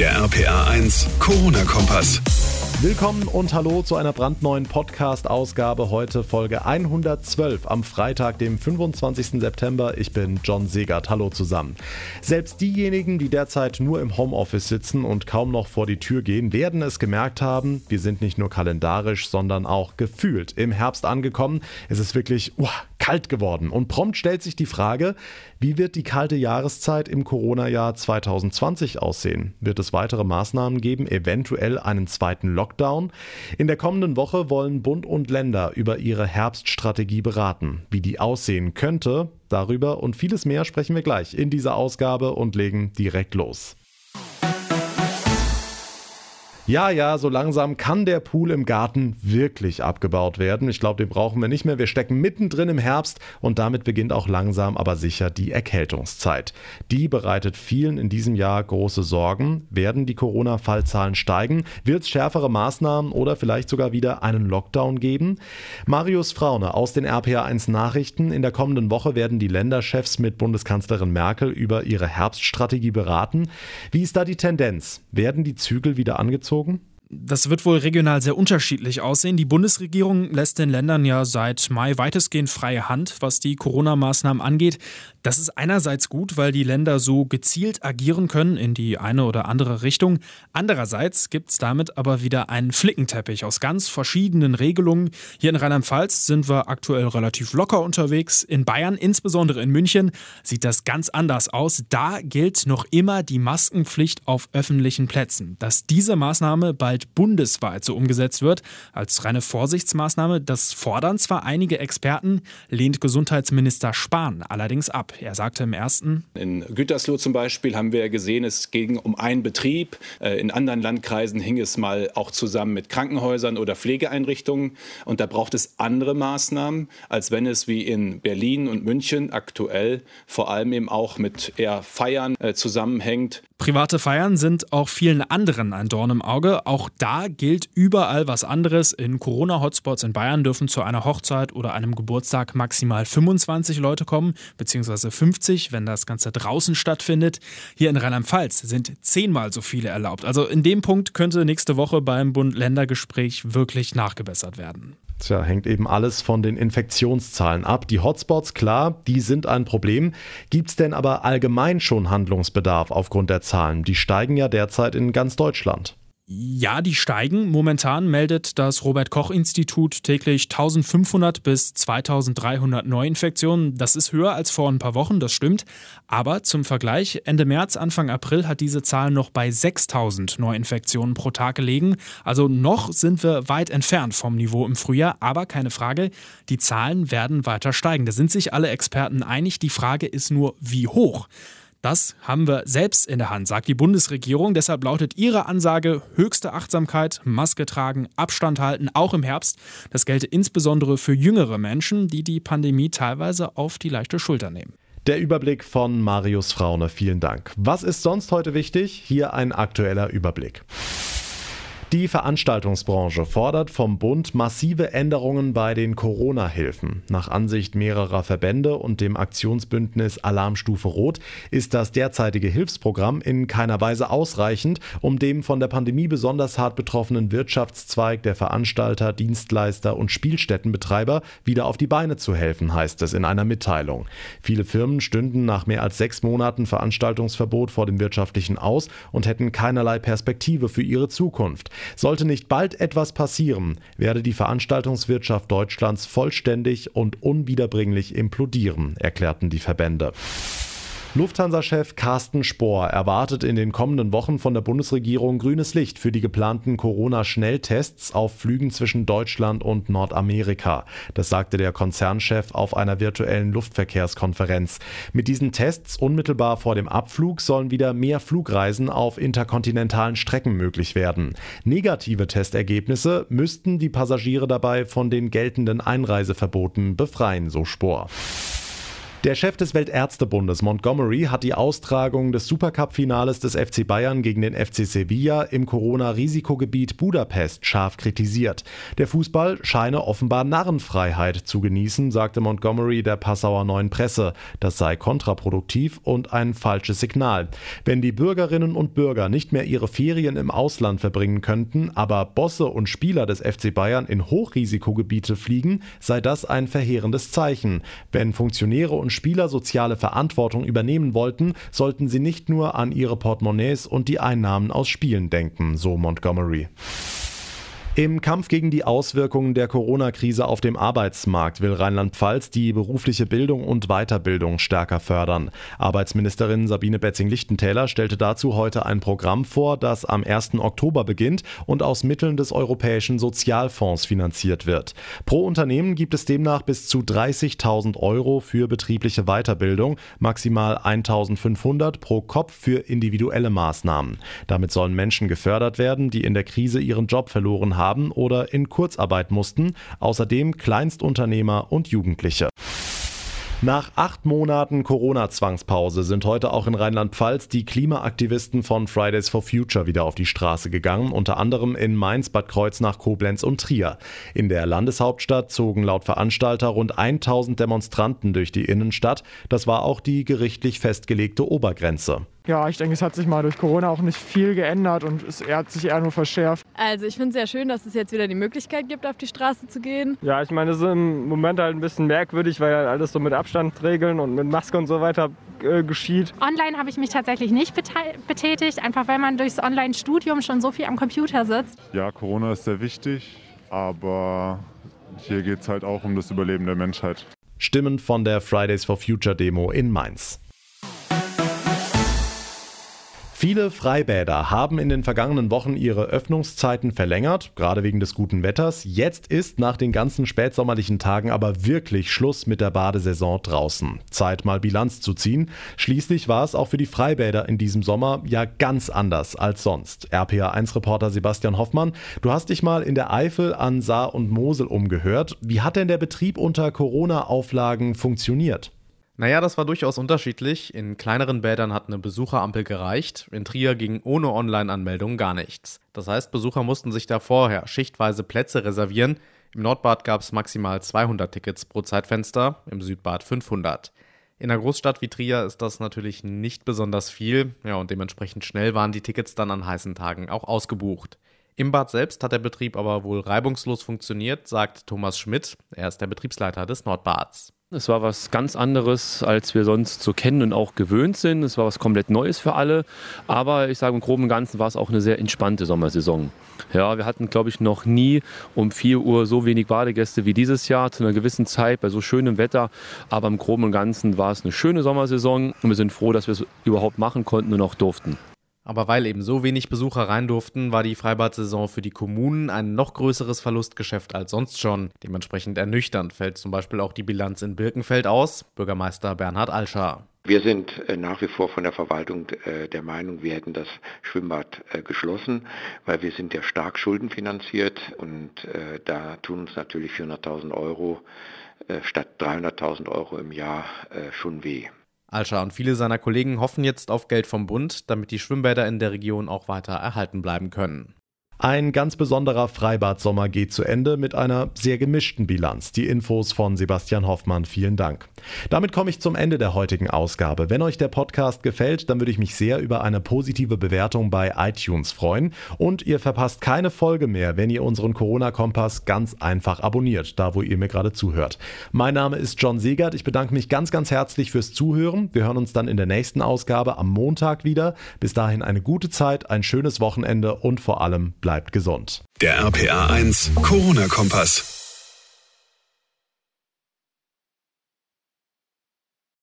Der RPA 1 Corona-Kompass. Willkommen und hallo zu einer brandneuen Podcast-Ausgabe. Heute Folge 112 am Freitag, dem 25. September. Ich bin John Segert. Hallo zusammen. Selbst diejenigen, die derzeit nur im Homeoffice sitzen und kaum noch vor die Tür gehen, werden es gemerkt haben. Wir sind nicht nur kalendarisch, sondern auch gefühlt im Herbst angekommen. Es ist wirklich uh, kalt geworden. Und prompt stellt sich die Frage, wie wird die kalte Jahreszeit im Corona-Jahr 2020 aussehen? Wird es weitere Maßnahmen geben, eventuell einen zweiten Lockdown? In der kommenden Woche wollen Bund und Länder über ihre Herbststrategie beraten. Wie die aussehen könnte, darüber und vieles mehr sprechen wir gleich in dieser Ausgabe und legen direkt los. Ja, ja, so langsam kann der Pool im Garten wirklich abgebaut werden. Ich glaube, den brauchen wir nicht mehr. Wir stecken mittendrin im Herbst und damit beginnt auch langsam aber sicher die Erkältungszeit. Die bereitet vielen in diesem Jahr große Sorgen. Werden die Corona-Fallzahlen steigen? Wird es schärfere Maßnahmen oder vielleicht sogar wieder einen Lockdown geben? Marius Fraune aus den RPA1 Nachrichten. In der kommenden Woche werden die Länderchefs mit Bundeskanzlerin Merkel über ihre Herbststrategie beraten. Wie ist da die Tendenz? Werden die Zügel wieder angezogen? Gezogen? Das wird wohl regional sehr unterschiedlich aussehen. Die Bundesregierung lässt den Ländern ja seit Mai weitestgehend freie Hand, was die Corona-Maßnahmen angeht. Das ist einerseits gut, weil die Länder so gezielt agieren können in die eine oder andere Richtung. Andererseits gibt es damit aber wieder einen Flickenteppich aus ganz verschiedenen Regelungen. Hier in Rheinland-Pfalz sind wir aktuell relativ locker unterwegs. In Bayern, insbesondere in München, sieht das ganz anders aus. Da gilt noch immer die Maskenpflicht auf öffentlichen Plätzen. Dass diese Maßnahme bald bald bundesweit so umgesetzt wird. Als reine Vorsichtsmaßnahme, das fordern zwar einige Experten, lehnt Gesundheitsminister Spahn allerdings ab. Er sagte im ersten. In Gütersloh zum Beispiel haben wir gesehen, es ging um einen Betrieb. Äh, in anderen Landkreisen hing es mal auch zusammen mit Krankenhäusern oder Pflegeeinrichtungen. Und da braucht es andere Maßnahmen, als wenn es wie in Berlin und München aktuell vor allem eben auch mit eher Feiern äh, zusammenhängt. Private Feiern sind auch vielen anderen ein Dorn im Auge. Auch da gilt überall was anderes. In Corona-Hotspots in Bayern dürfen zu einer Hochzeit oder einem Geburtstag maximal 25 Leute kommen, beziehungsweise 50, wenn das Ganze draußen stattfindet. Hier in Rheinland-Pfalz sind zehnmal so viele erlaubt. Also in dem Punkt könnte nächste Woche beim Bund-Länder-Gespräch wirklich nachgebessert werden. Tja, hängt eben alles von den Infektionszahlen ab. Die Hotspots, klar, die sind ein Problem. Gibt es denn aber allgemein schon Handlungsbedarf aufgrund der Zahlen? Die steigen ja derzeit in ganz Deutschland. Ja, die steigen. Momentan meldet das Robert Koch Institut täglich 1500 bis 2300 Neuinfektionen. Das ist höher als vor ein paar Wochen, das stimmt. Aber zum Vergleich, Ende März, Anfang April hat diese Zahl noch bei 6000 Neuinfektionen pro Tag gelegen. Also noch sind wir weit entfernt vom Niveau im Frühjahr. Aber keine Frage, die Zahlen werden weiter steigen. Da sind sich alle Experten einig. Die Frage ist nur, wie hoch. Das haben wir selbst in der Hand, sagt die Bundesregierung. Deshalb lautet ihre Ansage höchste Achtsamkeit, Maske tragen, Abstand halten, auch im Herbst. Das gelte insbesondere für jüngere Menschen, die die Pandemie teilweise auf die leichte Schulter nehmen. Der Überblick von Marius Fraune, vielen Dank. Was ist sonst heute wichtig? Hier ein aktueller Überblick. Die Veranstaltungsbranche fordert vom Bund massive Änderungen bei den Corona-Hilfen. Nach Ansicht mehrerer Verbände und dem Aktionsbündnis Alarmstufe Rot ist das derzeitige Hilfsprogramm in keiner Weise ausreichend, um dem von der Pandemie besonders hart betroffenen Wirtschaftszweig der Veranstalter, Dienstleister und Spielstättenbetreiber wieder auf die Beine zu helfen, heißt es in einer Mitteilung. Viele Firmen stünden nach mehr als sechs Monaten Veranstaltungsverbot vor dem wirtschaftlichen Aus und hätten keinerlei Perspektive für ihre Zukunft. Sollte nicht bald etwas passieren, werde die Veranstaltungswirtschaft Deutschlands vollständig und unwiederbringlich implodieren, erklärten die Verbände. Lufthansa-Chef Carsten Spohr erwartet in den kommenden Wochen von der Bundesregierung grünes Licht für die geplanten Corona-Schnelltests auf Flügen zwischen Deutschland und Nordamerika. Das sagte der Konzernchef auf einer virtuellen Luftverkehrskonferenz. Mit diesen Tests unmittelbar vor dem Abflug sollen wieder mehr Flugreisen auf interkontinentalen Strecken möglich werden. Negative Testergebnisse müssten die Passagiere dabei von den geltenden Einreiseverboten befreien, so Spohr. Der Chef des Weltärztebundes Montgomery hat die Austragung des Supercup-Finales des FC Bayern gegen den FC Sevilla im Corona-Risikogebiet Budapest scharf kritisiert. Der Fußball scheine offenbar Narrenfreiheit zu genießen, sagte Montgomery der Passauer Neuen Presse. Das sei kontraproduktiv und ein falsches Signal. Wenn die Bürgerinnen und Bürger nicht mehr ihre Ferien im Ausland verbringen könnten, aber Bosse und Spieler des FC Bayern in Hochrisikogebiete fliegen, sei das ein verheerendes Zeichen. Wenn Funktionäre und Spieler soziale Verantwortung übernehmen wollten, sollten sie nicht nur an ihre Portemonnaies und die Einnahmen aus Spielen denken, so Montgomery. Im Kampf gegen die Auswirkungen der Corona-Krise auf dem Arbeitsmarkt will Rheinland-Pfalz die berufliche Bildung und Weiterbildung stärker fördern. Arbeitsministerin Sabine Betzing-Lichtentäler stellte dazu heute ein Programm vor, das am 1. Oktober beginnt und aus Mitteln des Europäischen Sozialfonds finanziert wird. Pro Unternehmen gibt es demnach bis zu 30.000 Euro für betriebliche Weiterbildung, maximal 1.500 pro Kopf für individuelle Maßnahmen. Damit sollen Menschen gefördert werden, die in der Krise ihren Job verloren haben haben oder in Kurzarbeit mussten, außerdem Kleinstunternehmer und Jugendliche. Nach acht Monaten Corona-Zwangspause sind heute auch in Rheinland-Pfalz die Klimaaktivisten von Fridays for Future wieder auf die Straße gegangen, unter anderem in Mainz, Bad Kreuznach, Koblenz und Trier. In der Landeshauptstadt zogen laut Veranstalter rund 1000 Demonstranten durch die Innenstadt. Das war auch die gerichtlich festgelegte Obergrenze. Ja, ich denke, es hat sich mal durch Corona auch nicht viel geändert und es hat sich eher nur verschärft. Also ich finde es sehr schön, dass es jetzt wieder die Möglichkeit gibt, auf die Straße zu gehen. Ja, ich meine, es ist im Moment halt ein bisschen merkwürdig, weil halt alles so mit Abstandsregeln und mit Maske und so weiter äh, geschieht. Online habe ich mich tatsächlich nicht betätigt, einfach weil man durchs Online-Studium schon so viel am Computer sitzt. Ja, Corona ist sehr wichtig, aber hier geht es halt auch um das Überleben der Menschheit. Stimmen von der Fridays for Future Demo in Mainz. Viele Freibäder haben in den vergangenen Wochen ihre Öffnungszeiten verlängert, gerade wegen des guten Wetters. Jetzt ist nach den ganzen spätsommerlichen Tagen aber wirklich Schluss mit der Badesaison draußen. Zeit mal Bilanz zu ziehen. Schließlich war es auch für die Freibäder in diesem Sommer ja ganz anders als sonst. RPA1-Reporter Sebastian Hoffmann, du hast dich mal in der Eifel an Saar und Mosel umgehört. Wie hat denn der Betrieb unter Corona-Auflagen funktioniert? Naja, das war durchaus unterschiedlich. In kleineren Bädern hat eine Besucherampel gereicht. In Trier ging ohne Online-Anmeldung gar nichts. Das heißt, Besucher mussten sich da vorher schichtweise Plätze reservieren. Im Nordbad gab es maximal 200 Tickets pro Zeitfenster, im Südbad 500. In einer Großstadt wie Trier ist das natürlich nicht besonders viel. Ja, und dementsprechend schnell waren die Tickets dann an heißen Tagen auch ausgebucht. Im Bad selbst hat der Betrieb aber wohl reibungslos funktioniert, sagt Thomas Schmidt. Er ist der Betriebsleiter des Nordbads. Es war was ganz anderes, als wir sonst so kennen und auch gewöhnt sind. Es war was komplett Neues für alle. Aber ich sage im Groben und Ganzen war es auch eine sehr entspannte Sommersaison. Ja, wir hatten, glaube ich, noch nie um 4 Uhr so wenig Badegäste wie dieses Jahr zu einer gewissen Zeit bei so schönem Wetter. Aber im Groben und Ganzen war es eine schöne Sommersaison und wir sind froh, dass wir es überhaupt machen konnten und auch durften. Aber weil eben so wenig Besucher rein durften, war die Freibad-Saison für die Kommunen ein noch größeres Verlustgeschäft als sonst schon. Dementsprechend ernüchternd fällt zum Beispiel auch die Bilanz in Birkenfeld aus. Bürgermeister Bernhard Alscher. Wir sind äh, nach wie vor von der Verwaltung äh, der Meinung, wir hätten das Schwimmbad äh, geschlossen, weil wir sind ja stark schuldenfinanziert und da tun uns natürlich 400.000 Euro statt 300.000 Euro im Jahr schon weh. Alscher und viele seiner Kollegen hoffen jetzt auf Geld vom Bund, damit die Schwimmbäder in der Region auch weiter erhalten bleiben können. Ein ganz besonderer Freibad-Sommer geht zu Ende mit einer sehr gemischten Bilanz. Die Infos von Sebastian Hoffmann, vielen Dank. Damit komme ich zum Ende der heutigen Ausgabe. Wenn euch der Podcast gefällt, dann würde ich mich sehr über eine positive Bewertung bei iTunes freuen. Und ihr verpasst keine Folge mehr, wenn ihr unseren Corona-Kompass ganz einfach abonniert, da wo ihr mir gerade zuhört. Mein Name ist John Segert. Ich bedanke mich ganz, ganz herzlich fürs Zuhören. Wir hören uns dann in der nächsten Ausgabe am Montag wieder. Bis dahin eine gute Zeit, ein schönes Wochenende und vor allem bleibt bleibt gesund. Der RPA 1 Corona-Kompass.